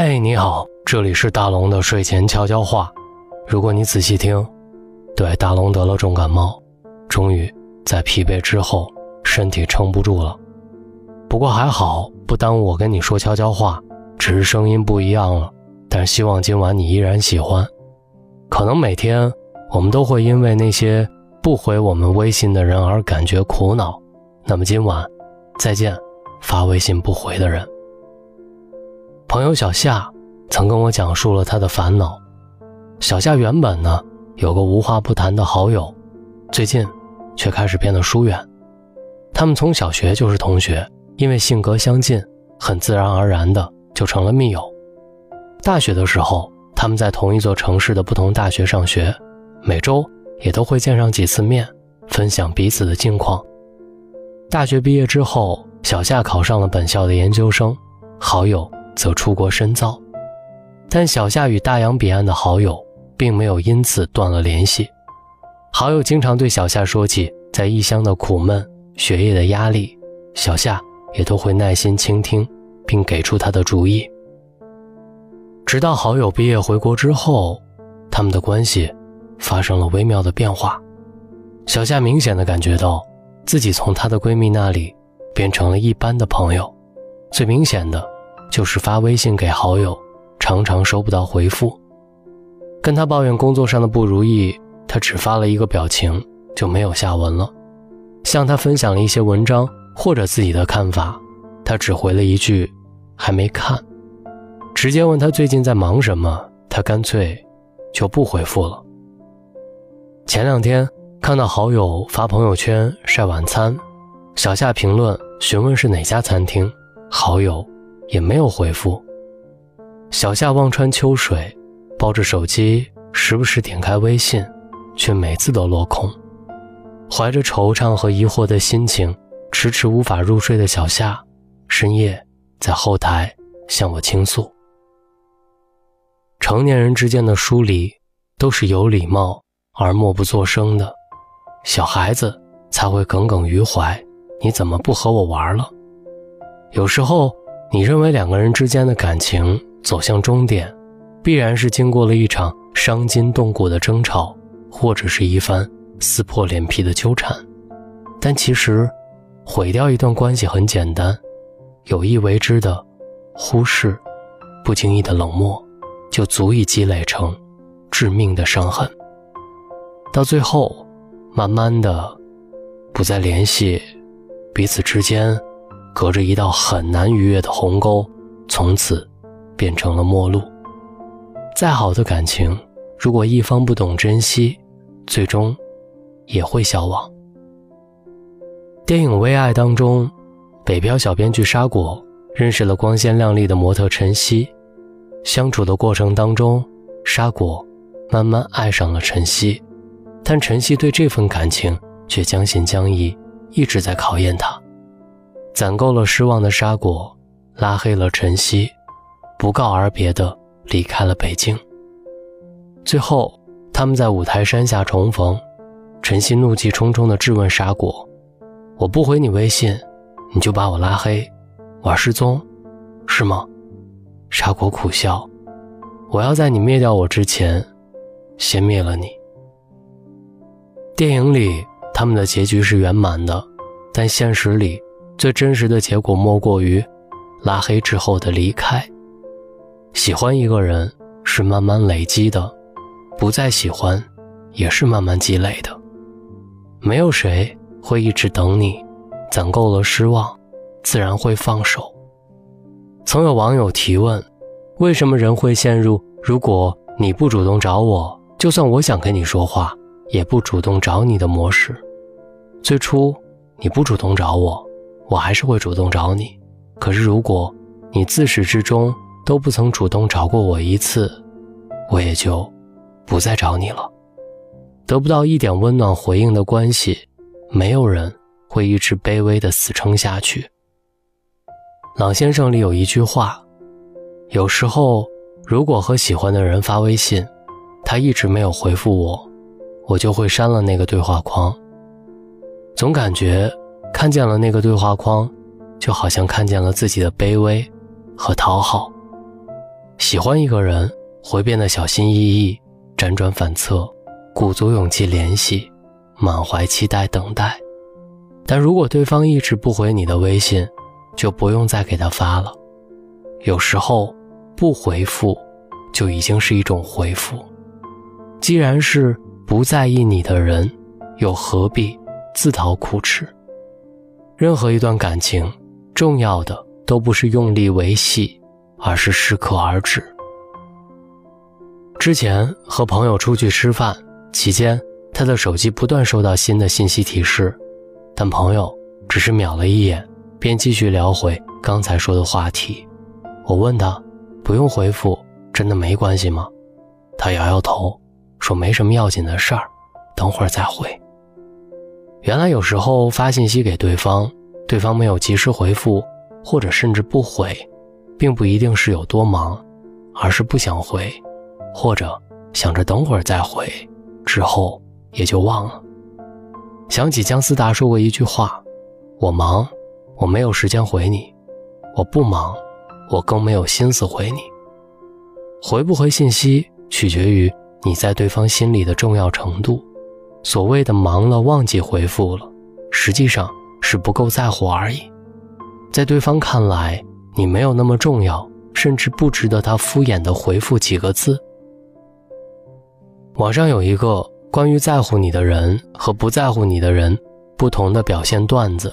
嘿，你好，这里是大龙的睡前悄悄话。如果你仔细听，对，大龙得了重感冒，终于在疲惫之后，身体撑不住了。不过还好，不耽误我跟你说悄悄话，只是声音不一样了。但希望今晚你依然喜欢。可能每天我们都会因为那些不回我们微信的人而感觉苦恼。那么今晚，再见，发微信不回的人。朋友小夏曾跟我讲述了他的烦恼。小夏原本呢有个无话不谈的好友，最近却开始变得疏远。他们从小学就是同学，因为性格相近，很自然而然的就成了密友。大学的时候，他们在同一座城市的不同大学上学，每周也都会见上几次面，分享彼此的近况。大学毕业之后，小夏考上了本校的研究生，好友。则出国深造，但小夏与大洋彼岸的好友并没有因此断了联系。好友经常对小夏说起在异乡的苦闷、学业的压力，小夏也都会耐心倾听，并给出他的主意。直到好友毕业回国之后，他们的关系发生了微妙的变化。小夏明显的感觉到自己从她的闺蜜那里变成了一般的朋友，最明显的。就是发微信给好友，常常收不到回复。跟他抱怨工作上的不如意，他只发了一个表情，就没有下文了。向他分享了一些文章或者自己的看法，他只回了一句“还没看”。直接问他最近在忙什么，他干脆就不回复了。前两天看到好友发朋友圈晒晚餐，小夏评论询问是哪家餐厅，好友。也没有回复。小夏望穿秋水，抱着手机，时不时点开微信，却每次都落空。怀着惆怅和疑惑的心情，迟迟无法入睡的小夏，深夜在后台向我倾诉。成年人之间的疏离，都是有礼貌而默不作声的，小孩子才会耿耿于怀。你怎么不和我玩了？有时候。你认为两个人之间的感情走向终点，必然是经过了一场伤筋动骨的争吵，或者是一番撕破脸皮的纠缠。但其实，毁掉一段关系很简单，有意为之的忽视，不经意的冷漠，就足以积累成致命的伤痕。到最后，慢慢的不再联系，彼此之间。隔着一道很难逾越的鸿沟，从此变成了陌路。再好的感情，如果一方不懂珍惜，最终也会消亡。电影《微爱》当中，北漂小编剧沙果认识了光鲜亮丽的模特晨曦，相处的过程当中，沙果慢慢爱上了晨曦，但晨曦对这份感情却将信将疑，一直在考验他。攒够了失望的沙果，拉黑了晨曦，不告而别的离开了北京。最后，他们在五台山下重逢，晨曦怒气冲冲地质问沙果：“我不回你微信，你就把我拉黑，玩失踪，是吗？”沙果苦笑：“我要在你灭掉我之前，先灭了你。”电影里他们的结局是圆满的，但现实里。最真实的结果莫过于拉黑之后的离开。喜欢一个人是慢慢累积的，不再喜欢也是慢慢积累的。没有谁会一直等你，攒够了失望，自然会放手。曾有网友提问：为什么人会陷入如果你不主动找我，就算我想跟你说话，也不主动找你的模式？最初你不主动找我。我还是会主动找你，可是如果你自始至终都不曾主动找过我一次，我也就不再找你了。得不到一点温暖回应的关系，没有人会一直卑微的死撑下去。老先生里有一句话：有时候，如果和喜欢的人发微信，他一直没有回复我，我就会删了那个对话框。总感觉。看见了那个对话框，就好像看见了自己的卑微和讨好。喜欢一个人会变得小心翼翼、辗转反侧，鼓足勇气联系，满怀期待等待。但如果对方一直不回你的微信，就不用再给他发了。有时候，不回复就已经是一种回复。既然是不在意你的人，又何必自讨苦吃？任何一段感情，重要的都不是用力维系，而是适可而止。之前和朋友出去吃饭期间，他的手机不断收到新的信息提示，但朋友只是瞄了一眼，便继续聊回刚才说的话题。我问他：“不用回复，真的没关系吗？”他摇摇头，说：“没什么要紧的事儿，等会儿再回。”原来有时候发信息给对方，对方没有及时回复，或者甚至不回，并不一定是有多忙，而是不想回，或者想着等会儿再回，之后也就忘了。想起姜思达说过一句话：“我忙，我没有时间回你；我不忙，我更没有心思回你。回不回信息，取决于你在对方心里的重要程度。”所谓的忙了忘记回复了，实际上是不够在乎而已。在对方看来，你没有那么重要，甚至不值得他敷衍的回复几个字。网上有一个关于在乎你的人和不在乎你的人不同的表现段子，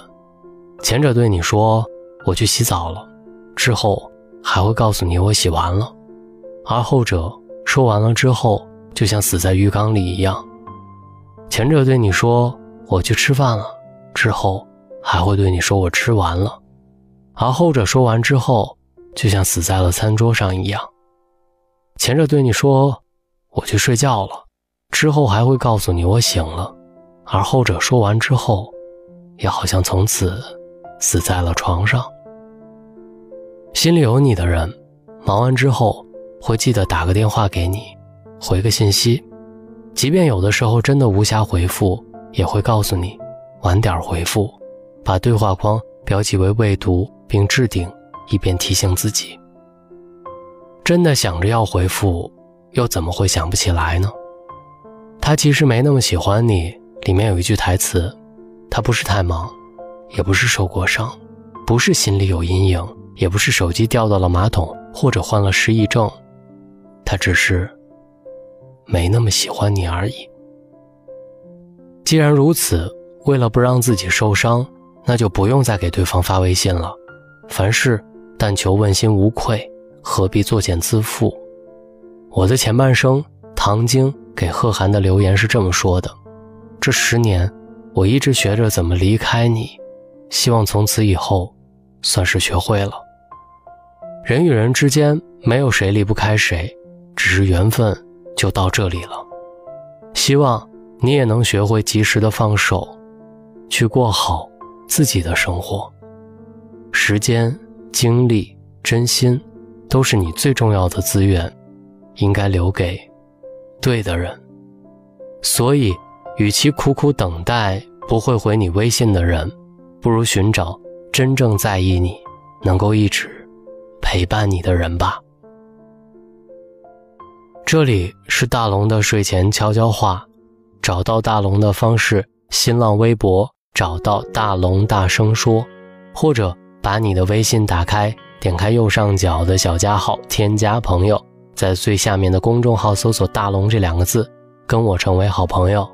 前者对你说“我去洗澡了”，之后还会告诉你“我洗完了”，而后者说完了之后，就像死在浴缸里一样。前者对你说“我去吃饭了”，之后还会对你说“我吃完了”，而后者说完之后，就像死在了餐桌上一样。前者对你说“我去睡觉了”，之后还会告诉你“我醒了”，而后者说完之后，也好像从此死在了床上。心里有你的人，忙完之后会记得打个电话给你，回个信息。即便有的时候真的无暇回复，也会告诉你晚点回复，把对话框标记为未读并置顶，以便提醒自己。真的想着要回复，又怎么会想不起来呢？他其实没那么喜欢你。里面有一句台词：他不是太忙，也不是受过伤，不是心里有阴影，也不是手机掉到了马桶或者患了失忆症，他只是。没那么喜欢你而已。既然如此，为了不让自己受伤，那就不用再给对方发微信了。凡事但求问心无愧，何必作茧自缚？我的前半生，唐晶给贺涵的留言是这么说的：这十年，我一直学着怎么离开你，希望从此以后，算是学会了。人与人之间没有谁离不开谁，只是缘分。就到这里了，希望你也能学会及时的放手，去过好自己的生活。时间、精力、真心，都是你最重要的资源，应该留给对的人。所以，与其苦苦等待不会回你微信的人，不如寻找真正在意你、能够一直陪伴你的人吧。这里是大龙的睡前悄悄话，找到大龙的方式：新浪微博找到大龙大声说，或者把你的微信打开，点开右上角的小加号，添加朋友，在最下面的公众号搜索“大龙”这两个字，跟我成为好朋友。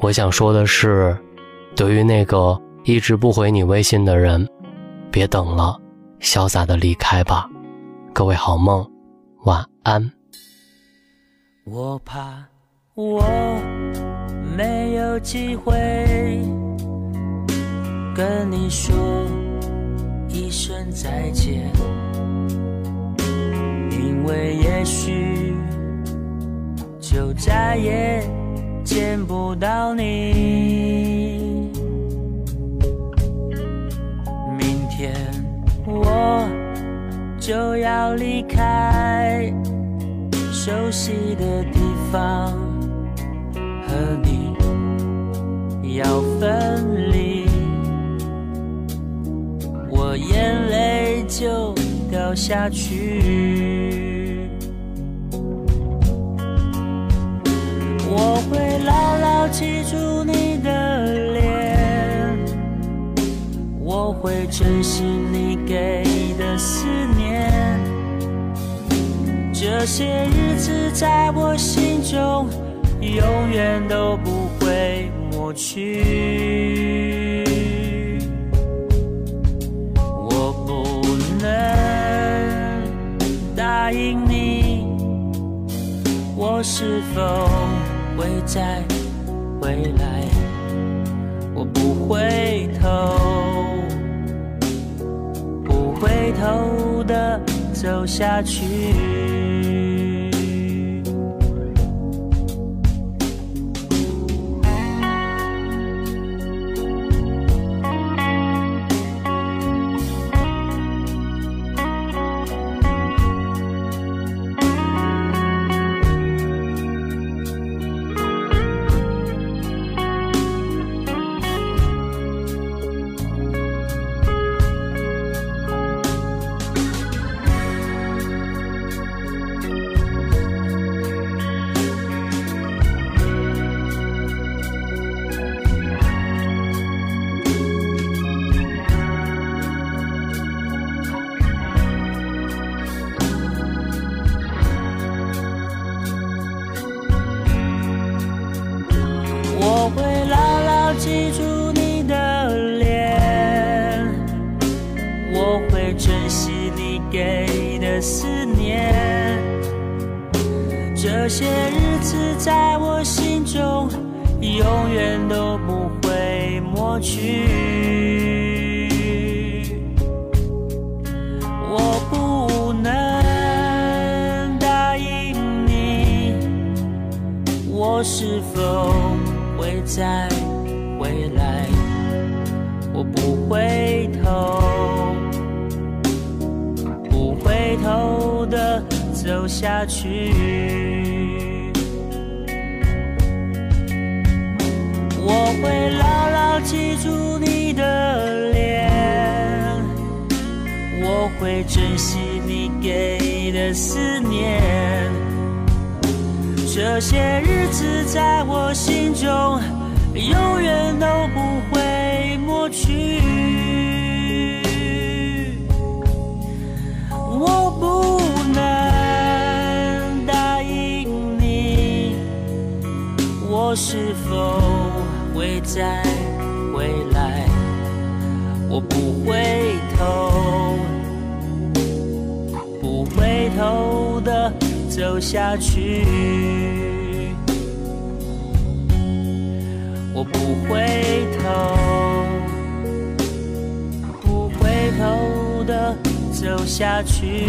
我想说的是，对于那个一直不回你微信的人，别等了，潇洒的离开吧。各位好梦，晚安。我怕我没有机会跟你说一声再见，因为也许就再也见不到你。明天我就要离开。熟悉的地方和你要分离，我眼泪就掉下去。我会牢牢记住你的脸，我会珍惜你给的思念。这些日子在我心中，永远都不会抹去。我不能答应你，我是否会再回来？我不回头，不回头的走下去。思念。这些日子在我心中，永远都不会抹去。我不能答应你，我是否会再回来？我不回头，走下去。我会牢牢记住你的脸，我会珍惜你给的思念。这些日子在我心中，永远都不会抹去。再回来？我不回头，不回头的走下去。我不回头，不回头的走下去。